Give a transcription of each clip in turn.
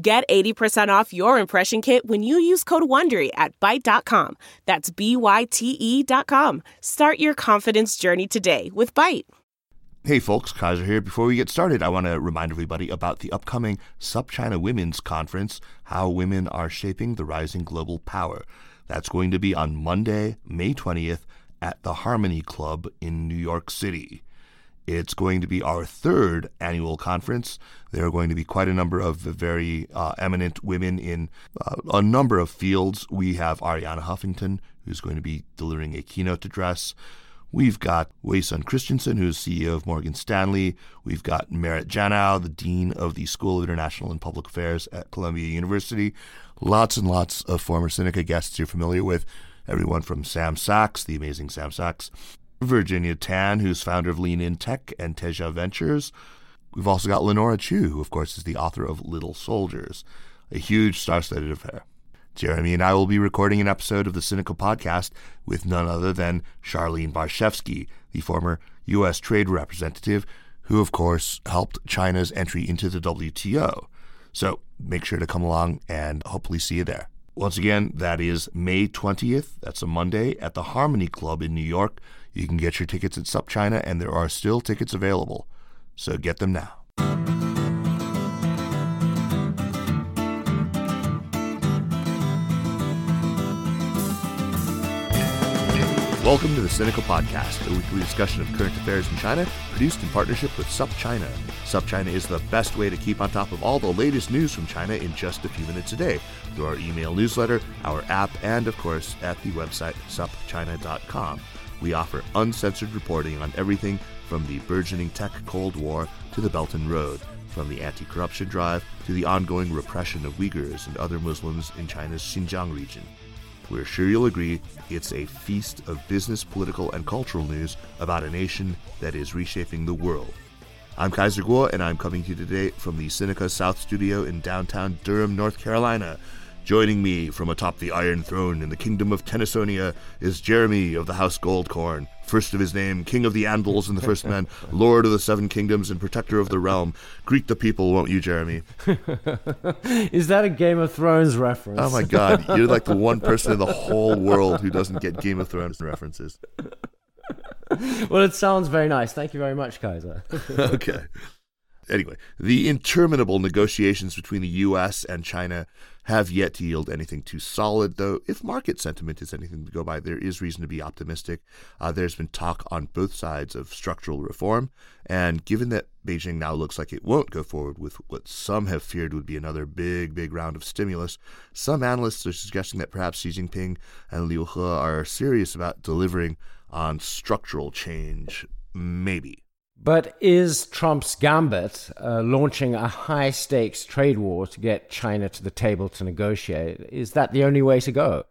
Get 80% off your impression kit when you use code WONDERY at Byte.com. That's B-Y-T-E dot com. Start your confidence journey today with Byte. Hey folks, Kaiser here. Before we get started, I want to remind everybody about the upcoming SupChina Women's Conference, How Women Are Shaping the Rising Global Power. That's going to be on Monday, May 20th at the Harmony Club in New York City. It's going to be our third annual conference. There are going to be quite a number of very uh, eminent women in uh, a number of fields. We have Arianna Huffington, who's going to be delivering a keynote address. We've got Wei Sun Christianson, who's CEO of Morgan Stanley. We've got Merit Janow, the Dean of the School of International and Public Affairs at Columbia University. Lots and lots of former Sinica guests you're familiar with. Everyone from Sam Sacks, the amazing Sam Sacks, Virginia Tan, who's founder of Lean In Tech and Teja Ventures. We've also got Lenora Chu, who, of course, is the author of Little Soldiers, a huge star studded affair. Jeremy and I will be recording an episode of the Sinica Podcast with none other than Charlene Barshefsky, the former U.S. Trade Representative, who, of course, helped China's entry into the WTO. So make sure to come along and hopefully see you there. Once again, that is May 20th. That's a Monday at the Harmony Club in New York. You can get your tickets at SupChina, and there are still tickets available. So get them now. Welcome to the Sinica Podcast, a weekly discussion of current affairs in China, produced in partnership with SupChina. SupChina is the best way to keep on top of all the latest news from China in just a few minutes a day through our email newsletter, our app, and of course at the website supchina.com. We offer uncensored reporting on everything from the burgeoning tech Cold War to the Belt and Road, from the anti corruption drive to the ongoing repression of Uyghurs and other Muslims in China's Xinjiang region. We're sure you'll agree it's a feast of business, political, and cultural news about a nation that is reshaping the world. I'm Kaiser Kuo, and I'm coming to you today from the Sinica South Studio in downtown Durham, North Carolina. Joining me from atop the Iron Throne in the Kingdom of Tennysonia is Jeremy of the House Goldkorn, first of his name, King of the Andals and the First Men, Lord of the Seven Kingdoms and Protector of the Realm. Greet the people, won't you, Jeremy? is that a Game of Thrones reference? Oh my God, you're like the one person in the whole world who doesn't get Game of Thrones references. well, it sounds very nice. Thank you very much, Kaiser. okay. Anyway, the interminable negotiations between the U.S. and China have yet to yield anything too solid, though if market sentiment is anything to go by, there is reason to be optimistic. Uh, there's been talk on both sides of structural reform, and given that Beijing now looks like it won't go forward with what some have feared would be another big, big round of stimulus, some analysts are suggesting that perhaps Xi Jinping and Liu He are serious about delivering on structural change. Maybe. But is Trump's gambit uh, launching a high stakes trade war to get China to the table to negotiate? Is that the only way to go?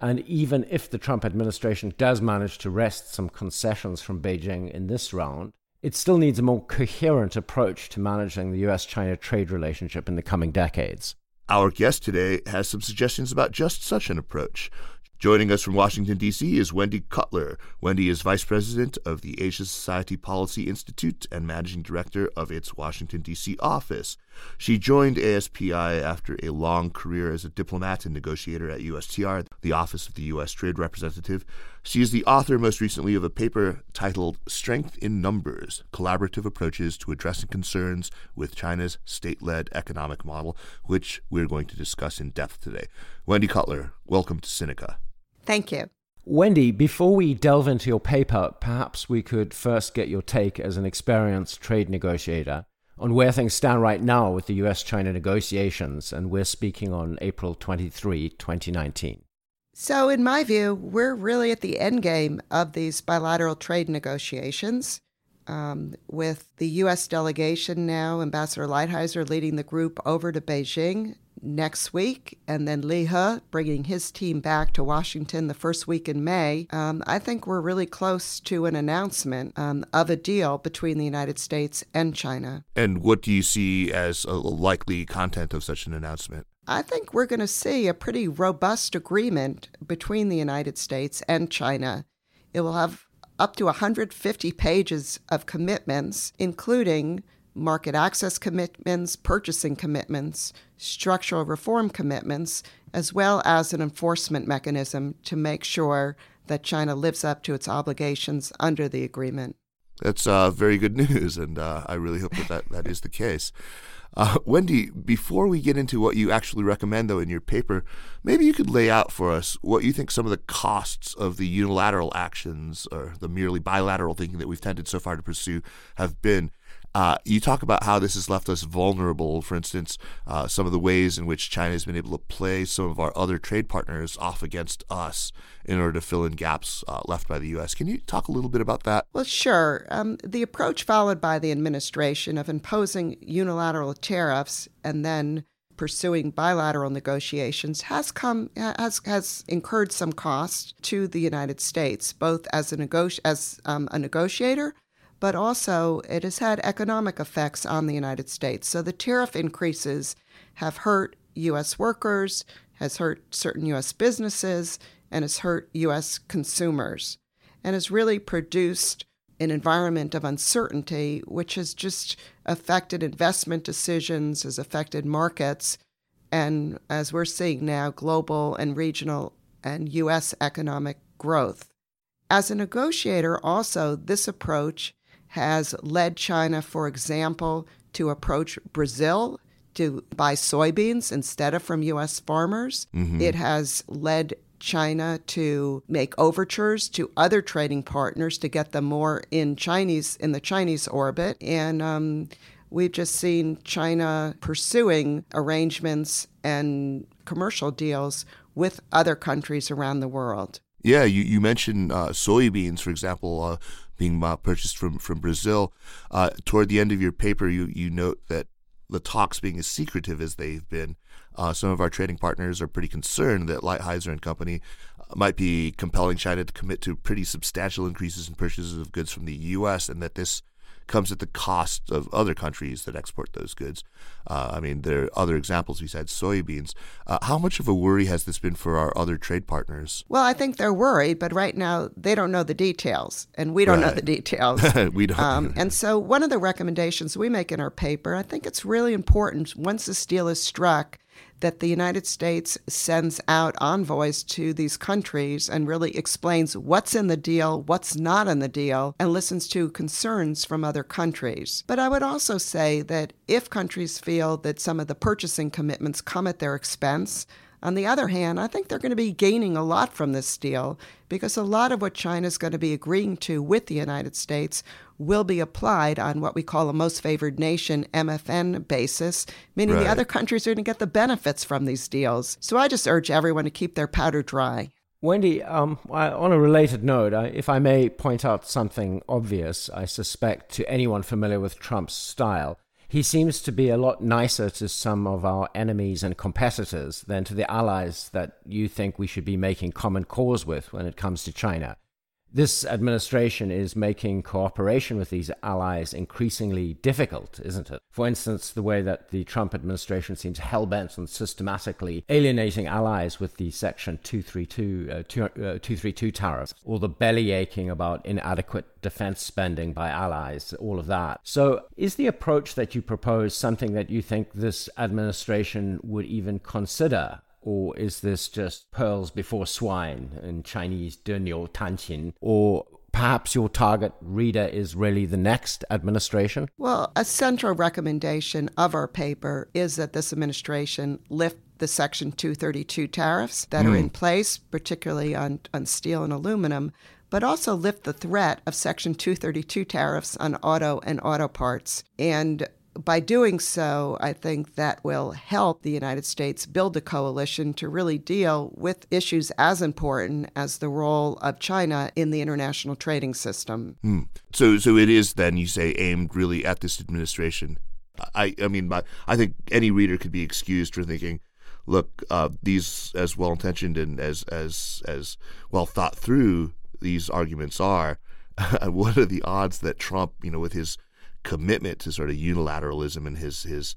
And even if the Trump administration does manage to wrest some concessions from Beijing in this round, it still needs a more coherent approach to managing the US China trade relationship in the coming decades. Our guest today has some suggestions about just such an approach. Joining us from Washington, D.C. is Wendy Cutler. Wendy is Vice President of the Asia Society Policy Institute and Managing Director of its Washington, D.C. office. She joined ASPI after a long career as a diplomat and negotiator at USTR, the Office of the U.S. Trade Representative. She is the author, most recently, of a paper titled Strength in Numbers Collaborative Approaches to Addressing Concerns with China's State Led Economic Model, which we're going to discuss in depth today. Wendy Cutler, welcome to Sinica. Thank you. Wendy, before we delve into your paper, perhaps we could first get your take as an experienced trade negotiator on where things stand right now with the US China negotiations, and we're speaking on April 23, 2019. So, in my view, we're really at the end game of these bilateral trade negotiations. Um, with the U.S. delegation now, Ambassador Lighthizer leading the group over to Beijing next week, and then Liu He bringing his team back to Washington the first week in May, um, I think we're really close to an announcement um, of a deal between the United States and China. And what do you see as a likely content of such an announcement? I think we're going to see a pretty robust agreement between the United States and China. It will have up to 150 pages of commitments, including market access commitments, purchasing commitments, structural reform commitments, as well as an enforcement mechanism to make sure that China lives up to its obligations under the agreement. That's uh, very good news, and uh, I really hope that, that that is the case. Uh, Wendy, before we get into what you actually recommend, though, in your paper, maybe you could lay out for us what you think some of the costs of the unilateral actions or the merely bilateral thinking that we've tended so far to pursue have been. Uh, you talk about how this has left us vulnerable. For instance, uh, some of the ways in which China has been able to play some of our other trade partners off against us in order to fill in gaps uh, left by the U.S. Can you talk a little bit about that? Well, sure. Um, the approach followed by the administration of imposing unilateral tariffs and then pursuing bilateral negotiations has come has has incurred some cost to the United States, both as a negoti- as um, a negotiator but also it has had economic effects on the United States. So the tariff increases have hurt U.S. workers, has hurt certain U.S. businesses, and has hurt U.S. consumers, and has really produced an environment of uncertainty, which has just affected investment decisions, has affected markets, and as we're seeing now, global and regional and U.S. economic growth. As a negotiator, also, this approach has led China, for example, to approach Brazil to buy soybeans instead of from U.S. farmers. Mm-hmm. It has led China to make overtures to other trading partners to get them more in Chinese in the Chinese orbit, and um, we've just seen China pursuing arrangements and commercial deals with other countries around the world. Yeah, you, you mentioned uh, soybeans, for example. Uh, being purchased from from Brazil. Uh, toward the end of your paper, you you note that the talks being as secretive as they've been, uh, some of our trading partners are pretty concerned that Lighthizer and Company uh, might be compelling China to commit to pretty substantial increases in purchases of goods from the U.S. and that this comes at the cost of other countries that export those goods. Uh, I mean, there are other examples besides soybeans. Uh, how much of a worry has this been for our other trade partners? Well, I think they're worried, but right now they don't know the details, and we don't right. know the details. we don't. Um, and so, one of the recommendations we make in our paper, I think it's really important once this deal is struck that the United States sends out envoys to these countries and really explains what's in the deal, what's not in the deal, and listens to concerns from other countries. But I would also say that if countries feel that some of the purchasing commitments come at their expense, on the other hand, I think they're going to be gaining a lot from this deal because a lot of what China is going to be agreeing to with the United States will be applied on what we call a most favored nation MFN basis, meaning right. the other countries are going to get the benefits from these deals. So I just urge everyone to keep their powder dry. Wendy, um, on a related note, if I may point out something obvious, I suspect to anyone familiar with Trump's style, he seems to be a lot nicer to some of our enemies and competitors than to the allies that you think we should be making common cause with when it comes to China this administration is making cooperation with these allies increasingly difficult, isn't it? For instance, the way that the Trump administration seems hell bent on systematically alienating allies with the Section 232, uh, 2, uh, 232 tariffs, or the belly aching about inadequate defense spending by allies, all of that. So, is the approach that you propose something that you think this administration would even consider or is this just pearls before swine in Chinese, 对牛弹琴? Or perhaps your target reader is really the next administration? Well, a central recommendation of our paper is that this administration lift the Section 232 tariffs that mm. are hmm. in place, particularly on, on steel and aluminum, but also lift the threat of Section 232 tariffs on auto and auto parts. And by doing so, I think that will help the United States build a coalition to really deal with issues as important as the role of China in the international trading system. Hmm. So, so it is then you say aimed really at this administration. I, I mean, my, I think any reader could be excused for thinking look, uh, these as well intentioned and as as as well thought through these arguments are, what are the odds that Trump, you know, with his commitment to sort of unilateralism and his his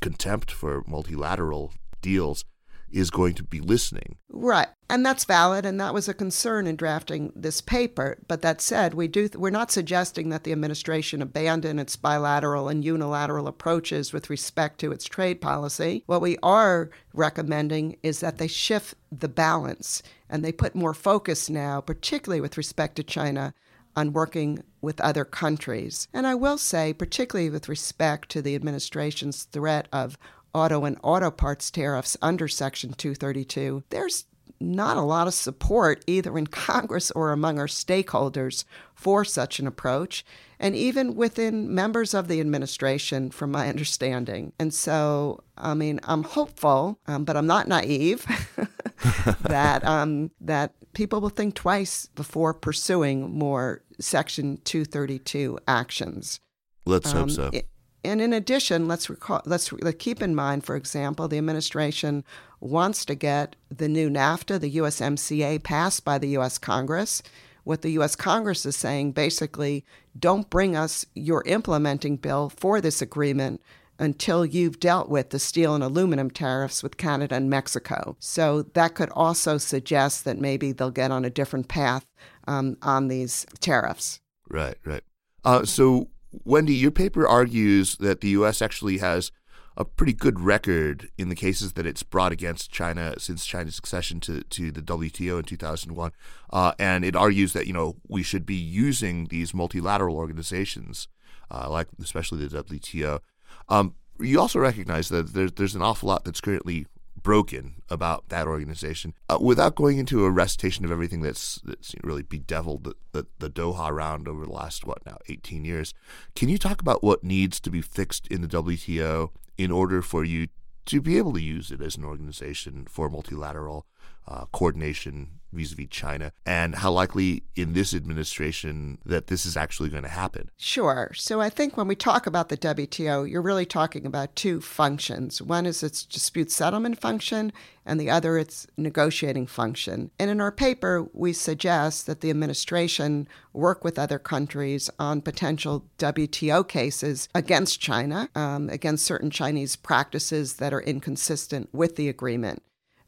contempt for multilateral deals, is going to be listening. Right. And that's valid and that was a concern in drafting this paper, but that said, we do we're not suggesting that the administration abandon its bilateral and unilateral approaches with respect to its trade policy. What we are recommending is that they shift the balance and they put more focus now, particularly with respect to China, on working with other countries. And I will say, particularly with respect to the administration's threat of auto and auto parts tariffs under Section 232, there's not a lot of support either in Congress or among our stakeholders for such an approach, and even within members of the administration, from my understanding. And so, I mean, I'm hopeful, um, but I'm not naive that um, that people will think twice before pursuing more Section 232 actions. Let's um, hope so. It, and in addition, let's recall, let's, let's keep in mind, for example, the administration wants to get the new NAFTA, the USMCA, passed by the U.S. Congress. What the U.S. Congress is saying basically, don't bring us your implementing bill for this agreement until you've dealt with the steel and aluminum tariffs with Canada and Mexico. So that could also suggest that maybe they'll get on a different path um, on these tariffs. Right, right. Uh, so Wendy, your paper argues that the U.S. actually has a pretty good record in the cases that it's brought against China since China's accession to, to the WTO in 2001. Uh, and it argues that, you know, we should be using these multilateral organizations, uh, like especially the WTO. Um, you also recognize that there's, there's an awful lot that's currently broken about that organization. Uh, without going into a recitation of everything that's, that's really bedeviled the, the, the, Doha round over the last, what now, 18 years, can you talk about what needs to be fixed in the WTO in order for you to be able to use it as an organization for multilateral uh, coordination vis-a-vis China, and how likely in this administration that this is actually going to happen? Sure. So I think when we talk about the WTO, you're really talking about two functions. One is its dispute settlement function, and the other its negotiating function. And in our paper, we suggest that the administration work with other countries on potential WTO cases against China, um, against certain Chinese practices that are inconsistent with the agreement.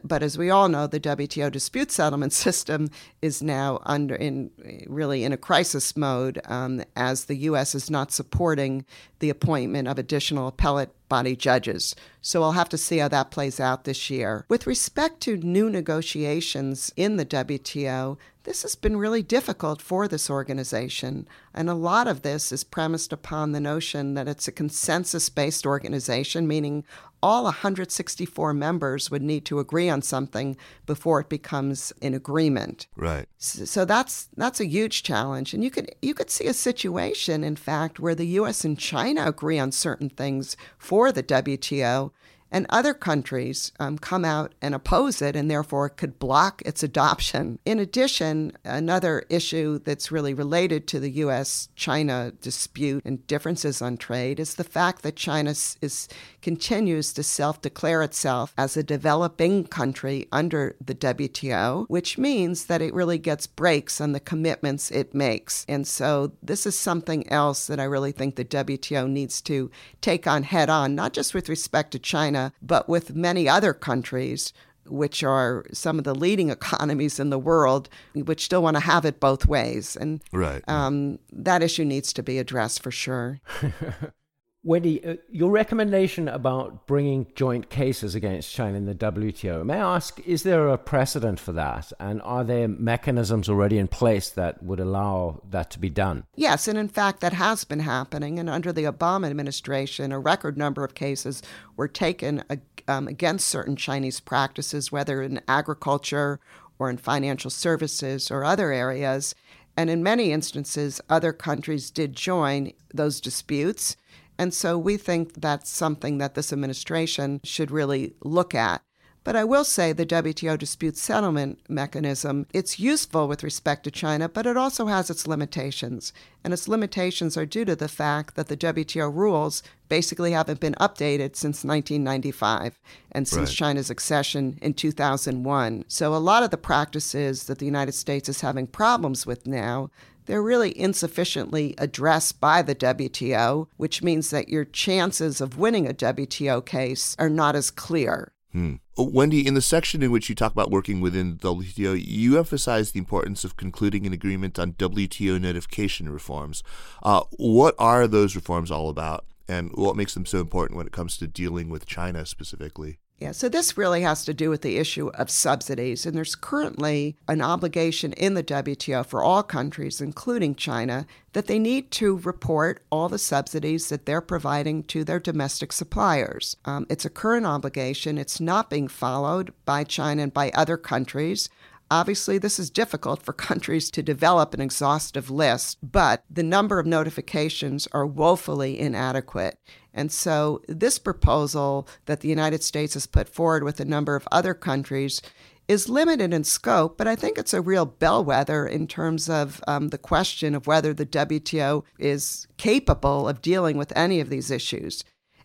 But as we all know, the WTO dispute settlement system is now under in really in a crisis mode um, as the U.S. is not supporting the appointment of additional appellate body judges. So I'll have to see how that plays out this year. With respect to new negotiations in the WTO, this has been really difficult for this organization. And a lot of this is premised upon the notion that it's a consensus based organization, meaning all 164 members would need to agree on something before it becomes an agreement. Right. So that's that's a huge challenge, and you could you could see a situation, in fact, where the U.S. and China agree on certain things for the WTO, and other countries um, come out and oppose it and therefore could block its adoption. In addition, another issue that's really related to the US China dispute and differences on trade is the fact that China is, continues to self declare itself as a developing country under the WTO, which means that it really gets breaks on the commitments it makes. And so this is something else that I really think the WTO needs to take on head on, not just with respect to China China, but with many other countries which are some of the leading economies in the world, which still want to have it both ways. And right. um, that issue needs to be addressed for sure. Wendy, uh, your recommendation about bringing joint cases against China in the WTO, may I ask, is there a precedent for that? And are there mechanisms already in place that would allow that to be done? Yes, and in fact, that has been happening. And under the Obama administration, a record number of cases were taken um, against certain Chinese practices, whether in agriculture or in financial services or other areas. And in many instances, other countries did join those disputes. And so we think that's something that this administration should really look at. But I will say the WTO dispute settlement mechanism, it's useful with respect to China, but it also has its limitations. And its limitations are due to the fact that the WTO rules basically haven't been updated since 1995 and since Right. China's accession in 2001. So a lot of the practices that the United States is having problems with now they're really insufficiently addressed by the WTO, which means that your chances of winning a WTO case are not as clear. Hmm. Uh, Wendy, in the section in which you talk about working within the WTO, you emphasize the importance of concluding an agreement on WTO notification reforms. Uh, what are those reforms all about, and what makes them so important when it comes to dealing with China specifically? Yeah, so this really has to do with the issue of subsidies. And there's currently an obligation in the WTO for all countries, including China, that they need to report all the subsidies that they're providing to their domestic suppliers. Um, it's a current obligation, it's not being followed by China and by other countries. Obviously, this is difficult for countries to develop an exhaustive list, but the number of notifications are woefully inadequate. And so, this proposal that the United States has put forward with a number of other countries is limited in scope, but I think it's a real bellwether in terms of um, the question of whether the WTO is capable of dealing with any of these issues.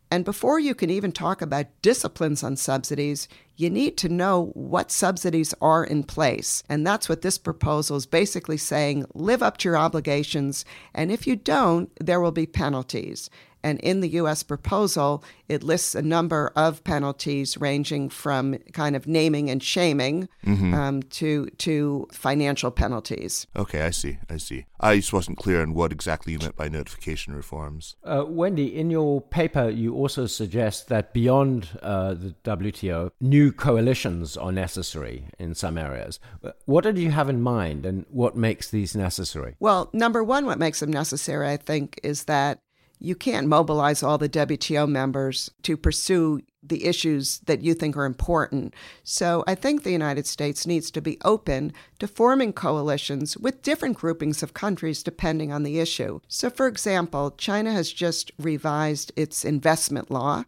And before you can even talk about disciplines on subsidies, you need to know what subsidies are in place. And that's what this proposal is basically saying live up to your obligations. And if you don't, there will be penalties. And in the U.S. proposal, it lists a number of penalties ranging from kind of naming and shaming um, to, to financial penalties. Okay, I see. I see. I just wasn't clear on what exactly you meant by notification reforms. Uh, Wendy, in your paper, you also suggest that beyond uh, the WTO, new coalitions are necessary in some areas. Uh, What did you have in mind, and what makes these necessary? Well, number one, what makes them necessary, I think, is that you can't mobilize all the WTO members to pursue the issues that you think are important. So I think the United States needs to be open to forming coalitions with different groupings of countries depending on the issue. So, for example, China has just revised its investment law,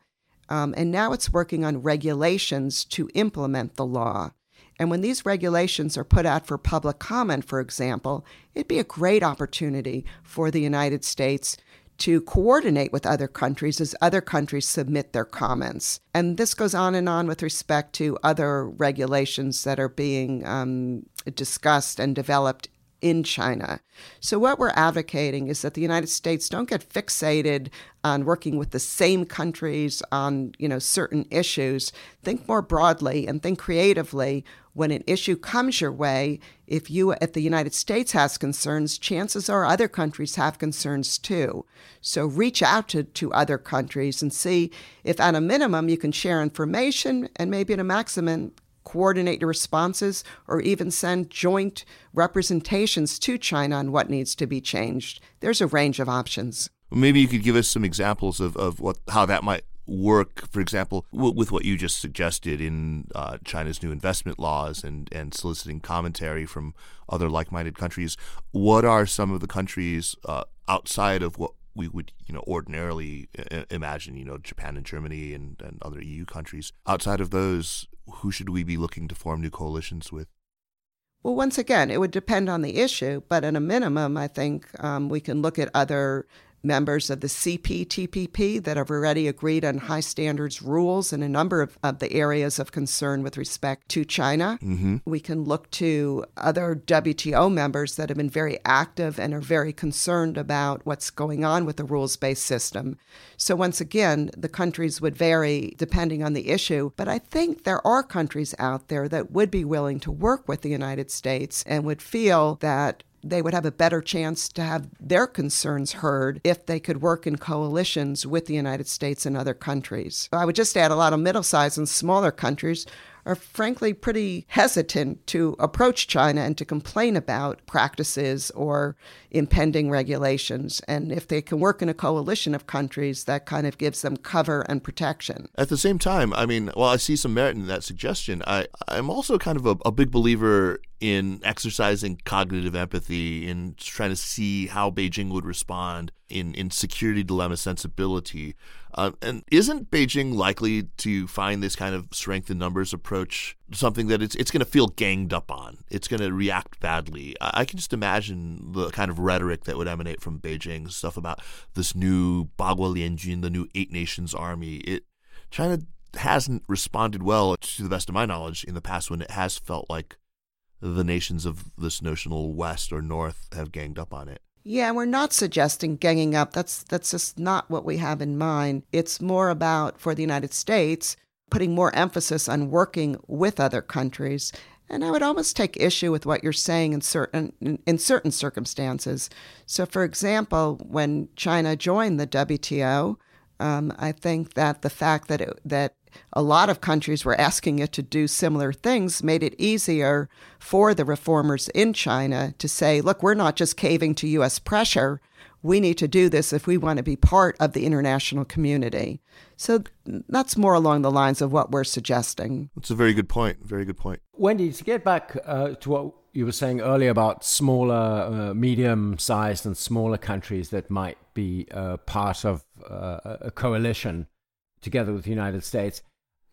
um, and now it's working on regulations to implement the law. And when these regulations are put out for public comment, for example, it'd be a great opportunity for the United States to coordinate with other countries as other countries submit their comments. And this goes on and on with respect to other regulations that are being um, discussed and developed in China. So what we're advocating is that the United States don't get fixated on working with the same countries on, you know, certain issues. Think more broadly and think creatively. When an issue comes your way, if you if the United States has concerns, chances are other countries have concerns too. So reach out to, to other countries and see if at a minimum you can share information and maybe at a maximum coordinate your responses, or even send joint representations to China on what needs to be changed. There's a range of options. Maybe you could give us some examples of, of what how that might work, for example, w- with what you just suggested in uh, China's new investment laws and, and soliciting commentary from other like minded countries. What are some of the countries uh, outside of what we would you know ordinarily I- imagine you know Japan and Germany and, and other EU countries outside of those who should we be looking to form new coalitions with Well, once again, it would depend on the issue, but at a minimum, I think um, we can look at other members of the CPTPP that have already agreed on high standards rules in a number of, of the areas of concern with respect to China. mm-hmm. We can look to other WTO members that have been very active and are very concerned about what's going on with the rules based system. So, once again, the countries would vary depending on the issue, but I think there are countries out there that would be willing to work with the United States and would feel that they would have a better chance to have their concerns heard if they could work in coalitions with the United States and other countries. I would just add a lot of middle sized and smaller countries are frankly pretty hesitant to approach China and to complain about practices or impending regulations. And if they can work in a coalition of countries, that kind of gives them cover and protection. At the same time, I mean, while I see some merit in that suggestion, I, I'm also kind of a, a big believer in exercising cognitive empathy in trying to see how Beijing would respond in, in security dilemma sensibility. Uh, and isn't Beijing likely to find this kind of strength in numbers approach something that it's it's going to feel ganged up on? It's going to react badly. I, I, can just imagine the kind of rhetoric that would emanate from Beijing, stuff about this new Baguo Lianjun, the new Eight Nations Army. It China hasn't responded well, to the best of my knowledge, in the past when it has felt like the nations of this notional West or North have ganged up on it. Yeah, we're not suggesting ganging up. That's that's just not what we have in mind. It's more about for the United States putting more emphasis on working with other countries. And I would almost take issue with what you're saying in certain in, in certain circumstances. So, for example, when China joined the WTO, um, I think that the fact that it, that a lot of countries were asking it to do similar things made it easier for the reformers in China to say, look, we're not just caving to U.S. pressure. We need to do this if we want to be part of the international community. So that's more along the lines of what we're suggesting. That's a very good point. Very good point. Wendy, to get back uh, to what you were saying earlier about smaller, uh, medium sized, and smaller countries that might be uh, part of uh, a coalition together with the United States.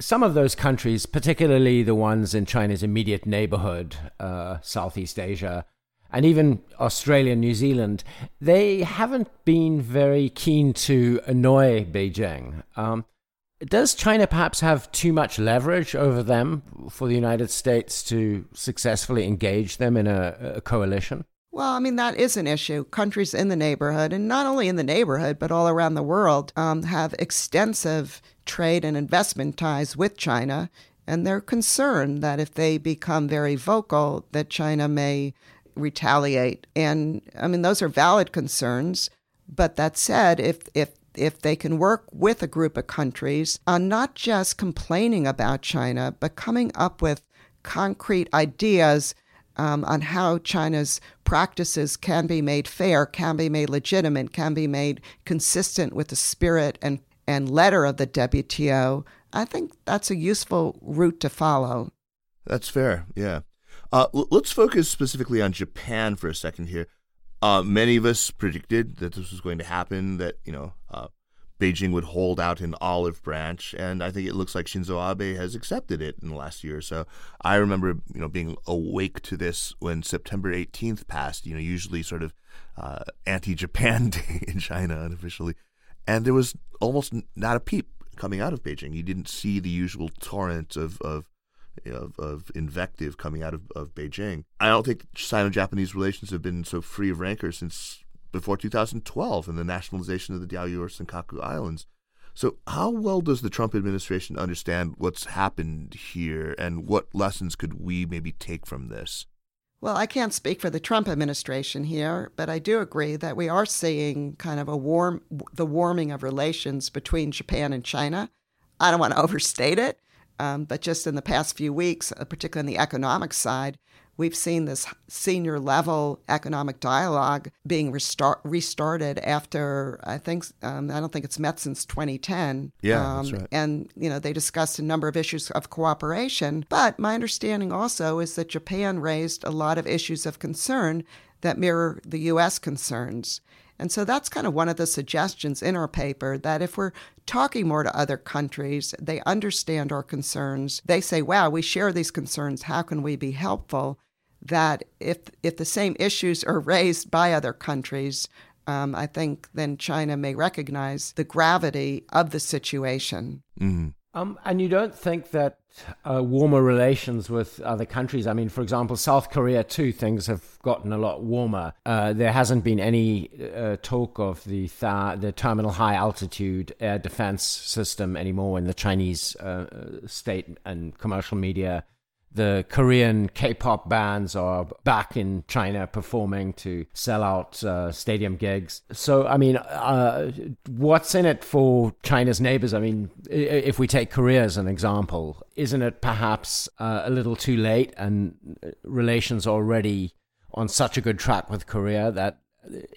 Some of those countries, particularly the ones in China's immediate neighborhood, uh, Southeast Asia, and even Australia, and New Zealand, they haven't been very keen to annoy Beijing. Um, does China perhaps have too much leverage over them for the United States to successfully engage them in a, a coalition? Well, I mean, that is an issue. Countries in the neighborhood, and not only in the neighborhood, but all around the world, um, have extensive trade and investment ties with China. And they're concerned that if they become very vocal, that China may retaliate. And I mean, those are valid concerns. But that said, if, if if they can work with a group of countries on not just complaining about China, but coming up with concrete ideas um, on how China's practices can be made fair, can be made legitimate, can be made consistent with the spirit and, and letter of the WTO, I think that's a useful route to follow. That's fair, yeah. Uh, l- let's focus specifically on Japan for a second here. Uh, many of us predicted that this was going to happen, that, you know, uh, Beijing would hold out an olive branch, and I think it looks like Shinzo Abe has accepted it in the last year or so. I remember, you know, being awake to this when September 18th passed. You know, usually sort of uh, anti-Japan Day in China unofficially, and there was almost not a peep coming out of Beijing. You didn't see the usual torrent of of of, of invective coming out of, of Beijing. I don't think Sino-Japanese relations have been so free of rancor since before 2012 and the nationalization of the Diaoyu or Senkaku Islands. So, how well does the Trump administration understand what's happened here, and what lessons could we maybe take from this? Well, I can't speak for the Trump administration here, but I do agree that we are seeing kind of a warm, the warming of relations between Japan and China. I don't want to overstate it, um, but just in the past few weeks, uh, particularly on the economic side, We've seen this senior level economic dialogue being restart, restarted after I think um, I don't think it's met since 2010. Yeah, um, that's right. And you know they discussed a number of issues of cooperation. But my understanding also is that Japan raised a lot of issues of concern that mirror the U.S. concerns. And so that's kind of one of the suggestions in our paper that if we're talking more to other countries, they understand our concerns. They say, wow, we share these concerns. How can we be helpful? That if, if the same issues are raised by other countries, um, I think then China may recognize the gravity of the situation. Mm-hmm. Um, and you don't think that uh, warmer relations with other countries? I mean, for example, South Korea too. Things have gotten a lot warmer. Uh, there hasn't been any uh, talk of the Tha- the terminal high altitude air defense system anymore in the Chinese uh, state and commercial media the Korean K-pop bands are back in China performing to sell out uh, stadium gigs. So, I mean, uh, what's in it for China's neighbors? I mean, if we take Korea as an example, isn't it perhaps uh, a little too late and relations already on such a good track with Korea that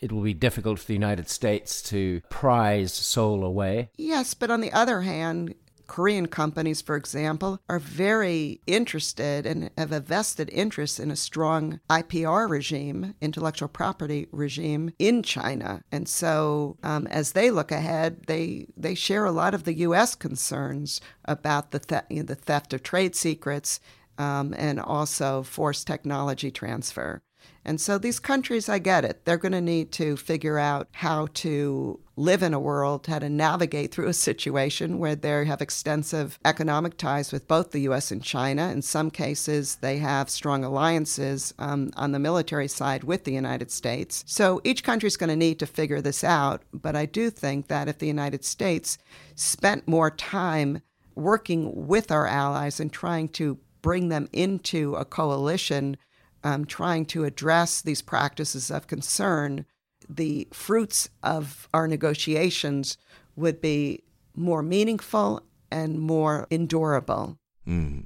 it will be difficult for the United States to prize Seoul away? Yes, but on the other hand, Korean companies, for example, are very interested and have a vested interest in a strong IPR regime, intellectual property regime in China. And so, um, as they look ahead, they they share a lot of the U.S. concerns about the the, you know, the theft of trade secrets um, and also forced technology transfer. And so these countries, I get it. They're going to need to figure out how to live in a world, how to navigate through a situation where they have extensive economic ties with both the U.S. and China. In some cases, they have strong alliances um, on the military side with the United States. So each country is going to need to figure this out. But I do think that if the United States spent more time working with our allies and trying to bring them into a coalition um, trying to address these practices of concern, the fruits of our negotiations would be more meaningful and more endurable. Mm.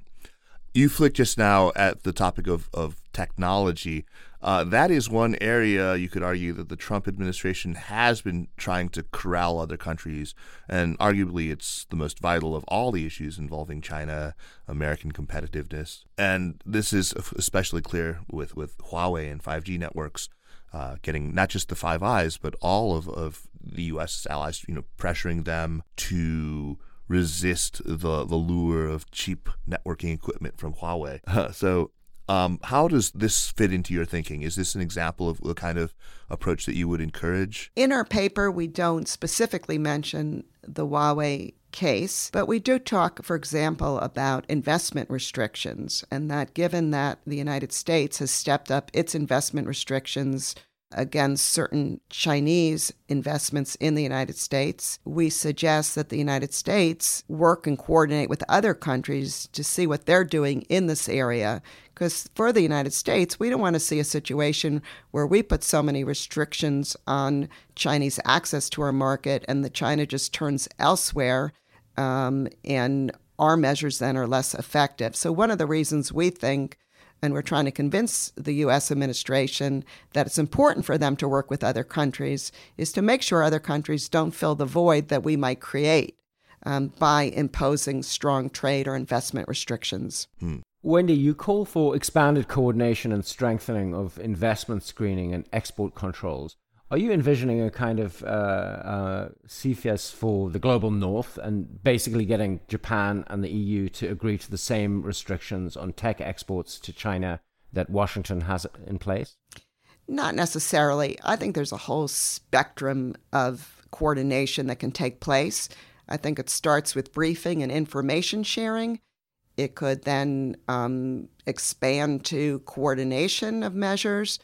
You flicked just now at the topic of, of technology. Uh, that is one area you could argue that the Trump administration has been trying to corral other countries, and arguably it's the most vital of all the issues involving China, American competitiveness. And this is especially clear with, with Huawei and 5G networks. Uh, getting not just the Five Eyes, but all of, of the U.S. allies, you know, pressuring them to resist the the lure of cheap networking equipment from Huawei. so, um, how does this fit into your thinking? Is this an example of the kind of approach that you would encourage? In our paper, we don't specifically mention the Huawei case, but we do talk, for example, about investment restrictions, and that given that the United States has stepped up its investment restrictions against certain Chinese investments in the United States. We suggest that the United States work and coordinate with other countries to see what they're doing in this area. Because for the United States, we don't want to see a situation where we put so many restrictions on Chinese access to our market and the China just turns elsewhere um, and our measures then are less effective. So, one of the reasons we think and we're trying to convince the U.S. administration that it's important for them to work with other countries, is to make sure other countries don't fill the void that we might create um, by imposing strong trade or investment restrictions. Hmm. Wendy, you call for expanded coordination and strengthening of investment screening and export controls. Are you envisioning a kind of uh, uh, CFIUS for the global north and basically getting Japan and the EU to agree to the same restrictions on tech exports to China that Washington has in place? Not necessarily. I think there's a whole spectrum of coordination that can take place. I think it starts with briefing and information sharing. It could then um, expand to coordination of measures.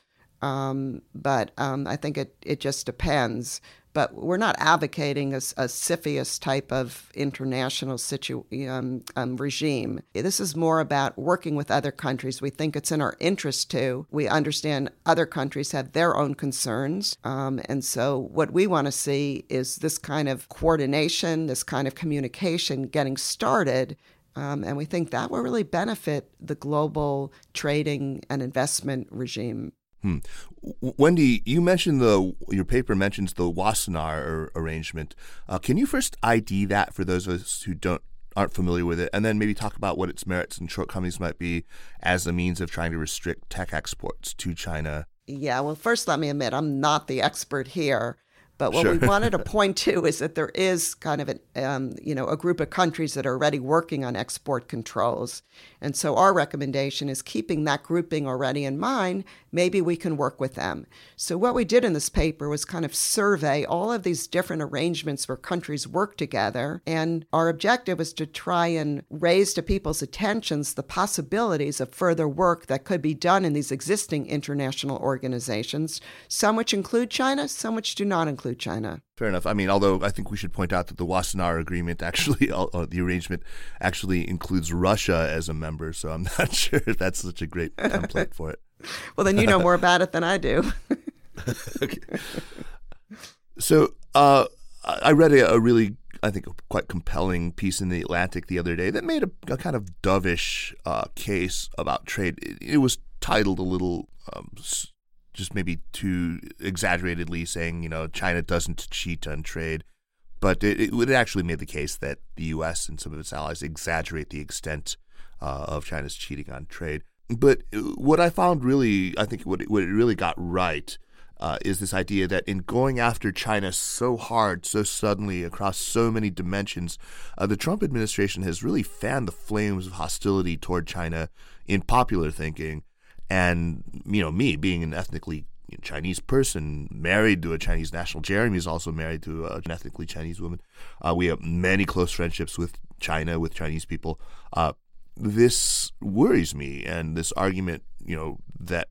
Um, but um, I think it, it just depends. But we're not advocating a, a CFIUS type of international situ- um, um, regime. This is more about working with other countries. We think it's in our interest to. We understand other countries have their own concerns. Um, and so what we want to see is this kind of coordination, this kind of communication getting started um, and we think that will really benefit the global trading and investment regime. Hmm. Wendy, you mentioned the your paper mentions the Wassenaar arrangement. Uh, can you first ID that for those of us who don't aren't familiar with it, and then maybe talk about what its merits and shortcomings might be as a means of trying to restrict tech exports to China? Yeah, well, first let me admit I'm not the expert here. But what sure. we wanted to point to is that there is kind of an, um, you know, a group of countries that are already working on export controls. And so our recommendation is keeping that grouping already in mind, maybe we can work with them. So what we did in this paper was kind of survey all of these different arrangements where countries work together. And our objective was to try and raise to people's attentions the possibilities of further work that could be done in these existing international organizations, some which include China, some which do not include China. Fair enough. I mean, although I think we should point out that the Wassenaar Agreement actually, uh, the arrangement actually includes Russia as a member. So I'm not sure if that's such a great template for it. Well, then you know more about it than I do. okay. So uh, I read a, a, really, I think, quite compelling piece in the Atlantic the other day that made a, a kind of dovish uh, case about trade. It, it, was titled a little um, just maybe too exaggeratedly saying, you know, China doesn't cheat on trade. but it, it, actually made the case that the U.S. and some of its allies exaggerate the extent uh, of China's cheating on trade. But uh, what I found really, I think what it, what it really got right uh, is this idea that in going after China so hard, so suddenly, across so many dimensions, uh, the Trump administration has really fanned the flames of hostility toward China in popular thinking. And, you know, me being an ethnically Chinese person married to a Chinese national. Jeremy is also married to an ethnically Chinese woman. Uh, we have many close friendships with China, with Chinese people. Uh, this worries me, and this argument, you know, that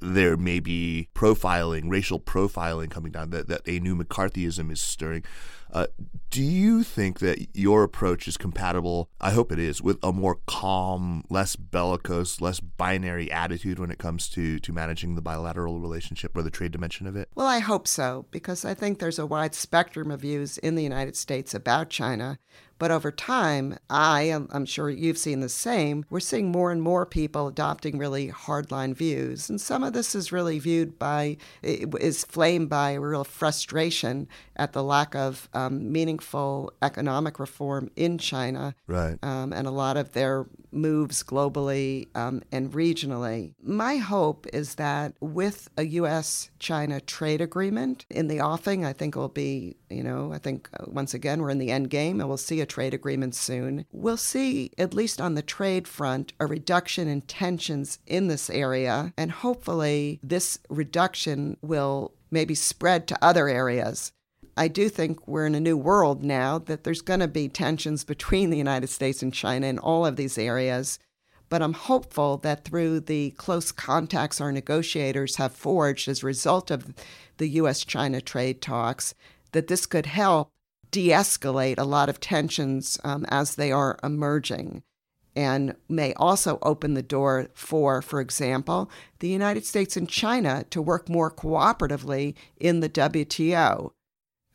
there may be profiling, racial profiling coming down, that, that a new McCarthyism is stirring. Uh, do you think that your approach is compatible? I hope it is with a more calm, less bellicose, less binary attitude when it comes to to managing the bilateral relationship or the trade dimension of it. Well, I hope so because I think there's a wide spectrum of views in the United States about China. But over time, I, I'm sure you've seen the same, we're seeing more and more people adopting really hardline views. And some of this is really viewed by, is flamed by a real frustration at the lack of um, meaningful economic reform in China. Right. Um, and a lot of their moves globally um, and regionally. My hope is that with a U.S. China trade agreement in the offing, I think it will be, you know, I think uh, once again we're in the end game and we'll see a trade agreement soon. We'll see, at least on the trade front, a reduction in tensions in this area. And hopefully, this reduction will maybe spread to other areas. I do think we're in a new world now that there's going to be tensions between the United States and China in all of these areas. But I'm hopeful that through the close contacts our negotiators have forged as a result of the U.S. China trade talks, that this could help de escalate a lot of tensions um, as they are emerging and may also open the door for, for example, the United States and China to work more cooperatively in the WTO.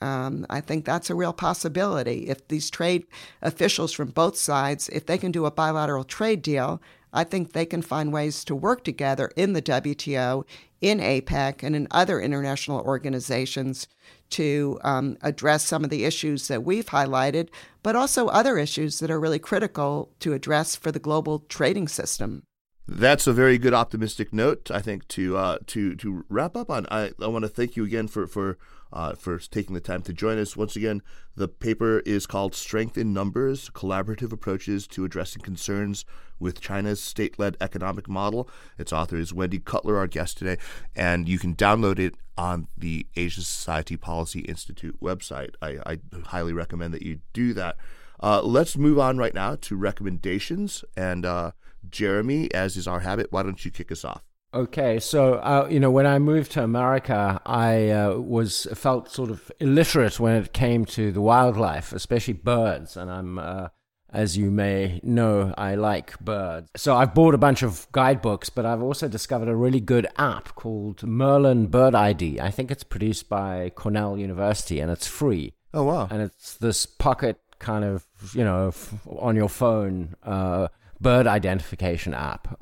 Um, I think that's a real possibility. If these trade officials from both sides, if they can do a bilateral trade deal, I think they can find ways to work together in the WTO, in APEC, and in other international organizations to um, address some of the issues that we've highlighted, but also other issues that are really critical to address for the global trading system. That's a very good optimistic note, I think, to uh, to to wrap up on. I, I want to thank you again for for uh, for taking the time to join us. Once again, the paper is called Strength in Numbers Collaborative Approaches to Addressing Concerns with China's State Led Economic Model. Its author is Wendy Cutler, our guest today, and you can download it on the Asia Society Policy Institute website. I, I highly recommend that you do that. Uh, let's move on right now to recommendations. And uh, Jeremy, as is our habit, why don't you kick us off? Okay, so uh, you know, when I moved to America, I uh, was felt sort of illiterate when it came to the wildlife, especially birds, and I'm. Uh, as you may know, I like birds. So I've bought a bunch of guidebooks, but I've also discovered a really good app called Merlin Bird ID. I think it's produced by Cornell University and it's free. Oh, wow. And it's this pocket kind of, you know, on your phone uh, bird identification app.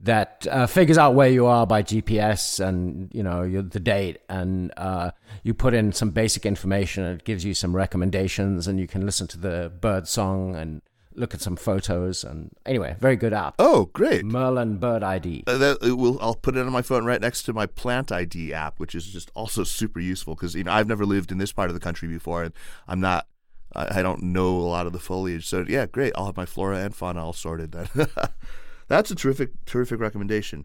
That uh, figures out where you are by GPS and you know the date, and uh, you put in some basic information. And it gives you some recommendations, and you can listen to the bird song and look at some photos. And anyway, very good app. Oh, great! Merlin Bird ID. Uh, that, will, I'll put it on my phone right next to my Plant ID app, which is just also super useful because you know I've never lived in this part of the country before, and I'm not. I, I don't know a lot of the foliage, so yeah, great. I'll have my flora and fauna all sorted then. That's a terrific, terrific recommendation.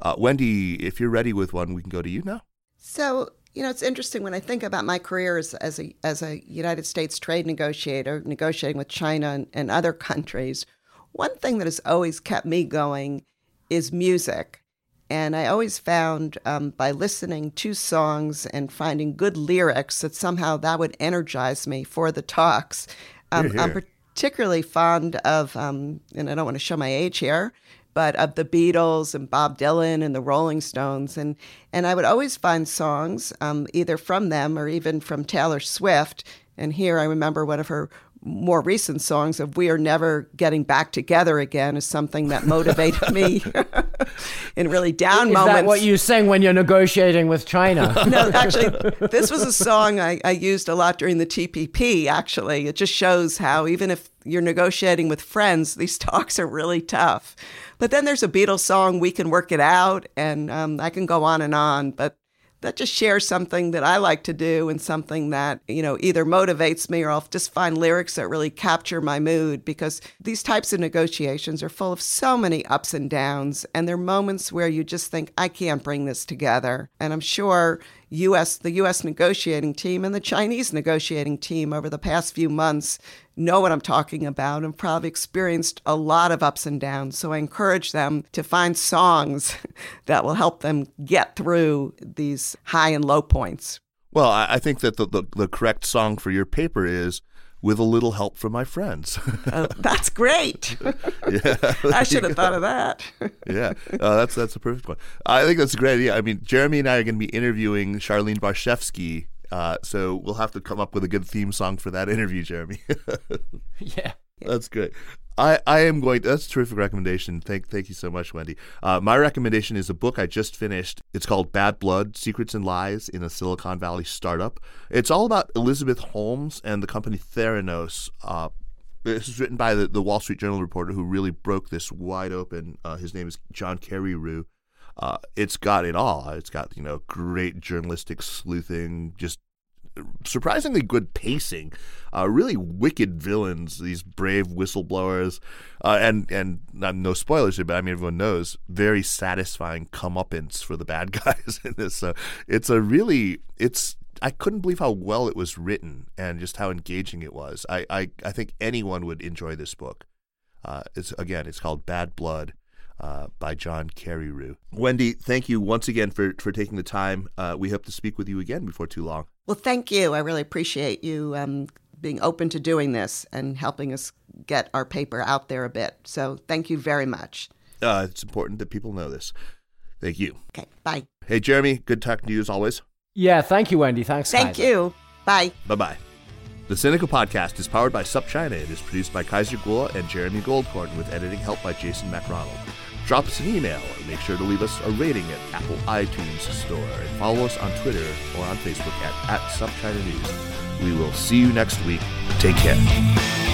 Uh, Wendy, if you're ready with one, we can go to you now. So, you know, it's interesting when I think about my career as, as, a, as a United States trade negotiator, negotiating with China and, and other countries. One thing that has always kept me going is music. And I always found um, by listening to songs and finding good lyrics that somehow that would energize me for the talks. Um, here, here. I'm, particularly fond of, um, and I don't want to show my age here, but of the Beatles and Bob Dylan and the Rolling Stones, and and I would always find songs um, either from them or even from Taylor Swift. And here I remember one of her more recent songs of "We Are Never Getting Back Together Again" is something that motivated me. in really down Is moments. that what you sing when you're negotiating with China? no, actually, this was a song I, I used a lot during the TPP. Actually, it just shows how even if you're negotiating with friends, these talks are really tough. But then there's a Beatles song, "We Can Work It Out," and um, I can go on and on. But that just shares something that I like to do and something that, you know, either motivates me or I'll just find lyrics that really capture my mood because these types of negotiations are full of so many ups and downs. And there are moments where you just think, I can't bring this together. And I'm sure US the US negotiating team and the Chinese negotiating team over the past few months know what I'm talking about and probably experienced a lot of ups and downs. So I encourage them to find songs that will help them get through these high and low points. Well, I, think that the, the, the correct song for your paper is with a little help from my friends. uh, that's great. yeah, I should have thought of that. yeah, uh, that's that's a perfect one. I think that's a great idea. I mean, Jeremy and I are going to be interviewing Charlene Barshefsky, uh, so we'll have to come up with a good theme song for that interview, Jeremy. yeah. That's great. I, I am going. To, that's a terrific recommendation. Thank thank you so much, Wendy. Uh, my recommendation is a book I just finished. It's called Bad Blood: Secrets and Lies in a Silicon Valley Startup. It's all about Elizabeth Holmes and the company Theranos. Uh, this is written by the, the Wall Street Journal reporter who really broke this wide open. Uh, his name is John Carreyrou. Uh, it's got it all. It's got you know great journalistic sleuthing, just surprisingly good pacing. Uh, really wicked villains, these brave whistleblowers, uh, and and no spoilers here, but I mean everyone knows very satisfying comeuppance for the bad guys in this. So it's a really it's I couldn't believe how well it was written and just how engaging it was. I I, I think anyone would enjoy this book. Uh, it's again, it's called Bad Blood. Uh, by John Carreyrou. Wendy, thank you once again for, for taking the time. Uh, we hope to speak with you again before too long. Well, thank you. I really appreciate you um, being open to doing this and helping us get our paper out there a bit. So thank you very much. Uh, it's important that people know this. Thank you. Okay, bye. Hey, Jeremy, good talking to you as always. Yeah, thank you, Wendy. Thanks. Thank Kaiser. you. Bye. Bye bye. The Sinica Podcast is powered by SupChina and is produced by Kaiser Kuo and Jeremy Goldkorn with editing help by Jason MacRonald. Drop us an email or make sure to leave us a rating at Apple iTunes Store and follow us on Twitter or on Facebook at, at SupChina News. We will see you next week. Take care.